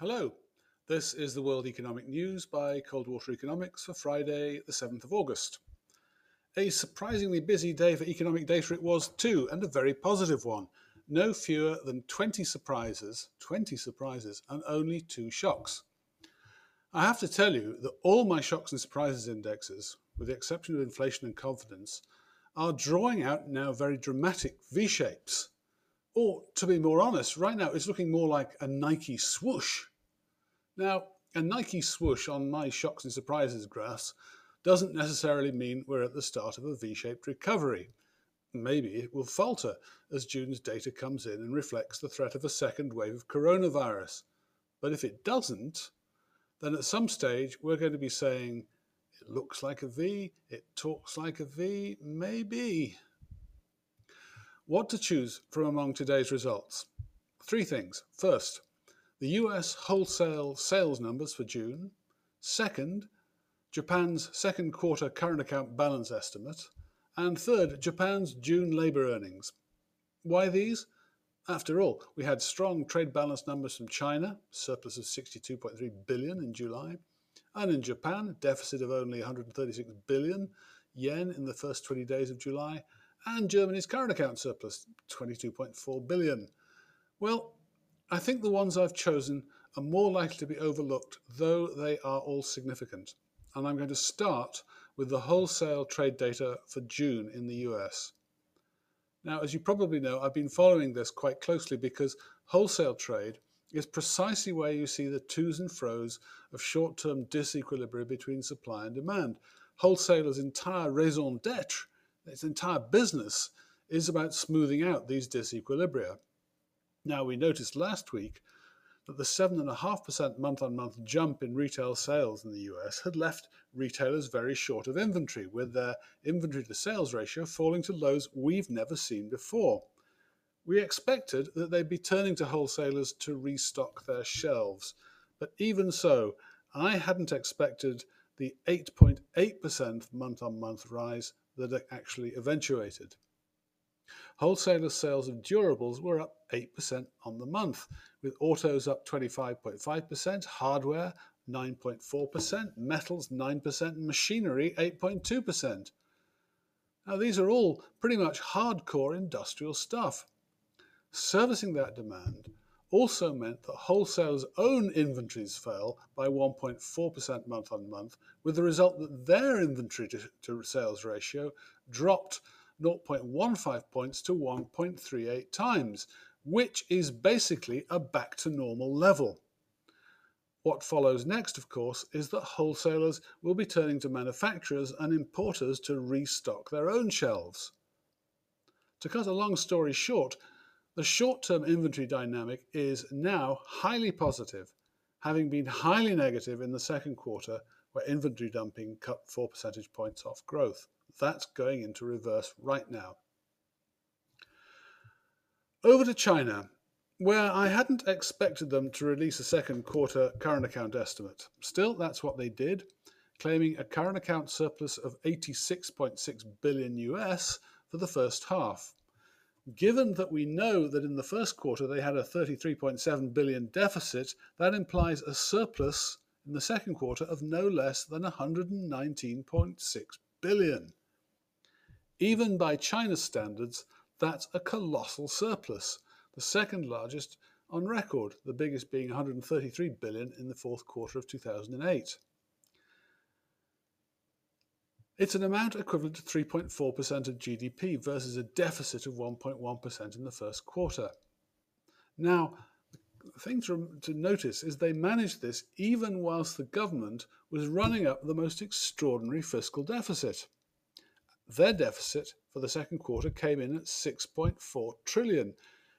Hello, this is the World Economic News by Coldwater Economics for Friday, the 7th of August. A surprisingly busy day for economic data it was too, and a very positive one. No fewer than 20 surprises, 20 surprises, and only two shocks. I have to tell you that all my shocks and surprises indexes, with the exception of inflation and confidence, are drawing out now very dramatic V shapes. Or, to be more honest, right now it's looking more like a Nike swoosh. Now, a Nike swoosh on my shocks and surprises graphs doesn't necessarily mean we're at the start of a V-shaped recovery. Maybe it will falter as June's data comes in and reflects the threat of a second wave of coronavirus. But if it doesn't, then at some stage we're going to be saying, it looks like a V, it talks like a V, maybe. What to choose from among today's results? Three things. First, the US wholesale sales numbers for June. Second, Japan's second quarter current account balance estimate. And third, Japan's June labour earnings. Why these? After all, we had strong trade balance numbers from China, surplus of 62.3 billion in July, and in Japan, deficit of only 136 billion yen in the first 20 days of July, and Germany's current account surplus, 22.4 billion. Well, I think the ones I've chosen are more likely to be overlooked, though they are all significant. And I'm going to start with the wholesale trade data for June in the US. Now, as you probably know, I've been following this quite closely because wholesale trade is precisely where you see the twos and fros of short-term disequilibrium between supply and demand. Wholesalers' entire raison d'etre, its entire business, is about smoothing out these disequilibria. Now, we noticed last week that the 7.5% month on month jump in retail sales in the US had left retailers very short of inventory, with their inventory to sales ratio falling to lows we've never seen before. We expected that they'd be turning to wholesalers to restock their shelves, but even so, I hadn't expected the 8.8% month on month rise that actually eventuated. Wholesaler sales of durables were up 8% on the month, with autos up 25.5%, hardware 9.4%, metals 9%, and machinery 8.2%. Now, these are all pretty much hardcore industrial stuff. Servicing that demand also meant that wholesalers' own inventories fell by 1.4% month on month, with the result that their inventory to, sales ratio dropped 0.15 points to 1.38 times, which is basically a back to normal level. What follows next, of course, is that wholesalers will be turning to manufacturers and importers to restock their own shelves. To cut a long story short, the short term inventory dynamic is now highly positive, having been highly negative in the second quarter, where inventory dumping cut 4 percentage points off growth. That's going into reverse right now. Over to China, where I hadn't expected them to release a second quarter current account estimate. Still, that's what they did, claiming a current account surplus of 86.6 billion US for the first half. Given that we know that in the first quarter they had a 33.7 billion deficit, that implies a surplus in the second quarter of no less than 119.6 billion. Even by China's standards, that's a colossal surplus, the second largest on record, the biggest being 133 billion in the fourth quarter of 2008. It's an amount equivalent to 3.4% of GDP versus a deficit of 1.1% in the first quarter. Now, the thing to, to notice is they managed this even whilst the government was running up the most extraordinary fiscal deficit. Their deficit for the second quarter came in at 6.4 trillion,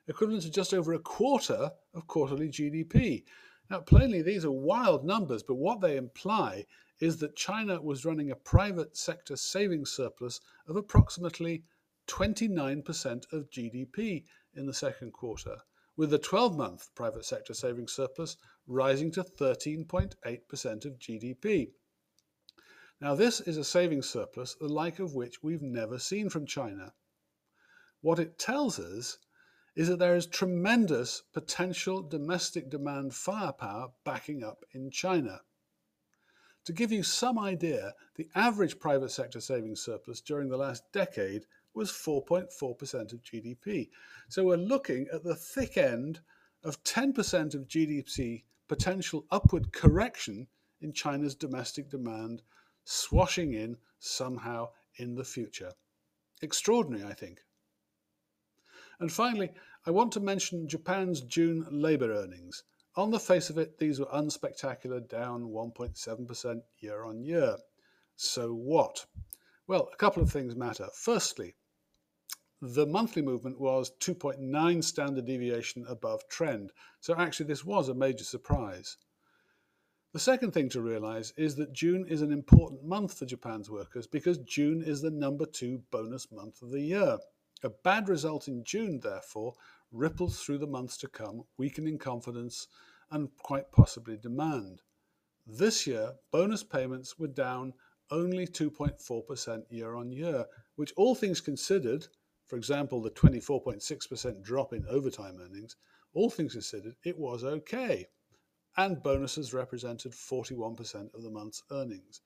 equivalent to just over a quarter of quarterly GDP. Now, plainly, these are wild numbers, but what they imply is that China was running a private sector savings surplus of approximately 29% of GDP in the second quarter, with the 12 month private sector savings surplus rising to 13.8% of GDP. Now, this is a savings surplus, the like of which we've never seen from China. What it tells us is that there is tremendous potential domestic demand firepower backing up in China. To give you some idea, the average private sector savings surplus during the last decade was 4.4% of GDP. So we're looking at the thick end of 10% of GDP potential upward correction in China's domestic demand, swashing in somehow in the future. Extraordinary, I think. And finally, I want to mention Japan's June labour earnings. On the face of it, these were unspectacular, down 1.7% year on year. So what? Well, a couple of things matter. Firstly, the monthly movement was 2.9 standard deviation above trend. So actually, this was a major surprise. The second thing to realize is that June is an important month for Japan's workers because June is the number two bonus month of the year. A bad result in June, therefore, ripples through the months to come, weakening confidence and quite possibly demand. This year, bonus payments were down only 2.4% year on year, which, all things considered, for example, the 24.6% drop in overtime earnings, all things considered, it was okay. And bonuses represented 41% of the month's earnings.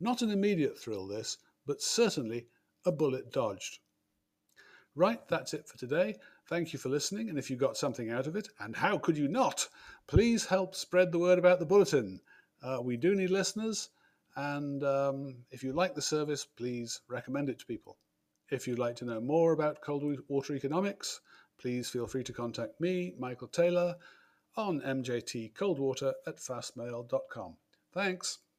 Not an immediate thrill, this, but certainly a bullet dodged. Right, that's it for today. Thank you for listening, and if you got something out of it, and how could you not, please help spread the word about the bulletin. Uh, we do need listeners, and um, if you like the service, please recommend it to people. If you'd like to know more about cold water economics, please feel free to contact me, Michael Taylor, on mjtcoldwater at fastmail.com. Thanks.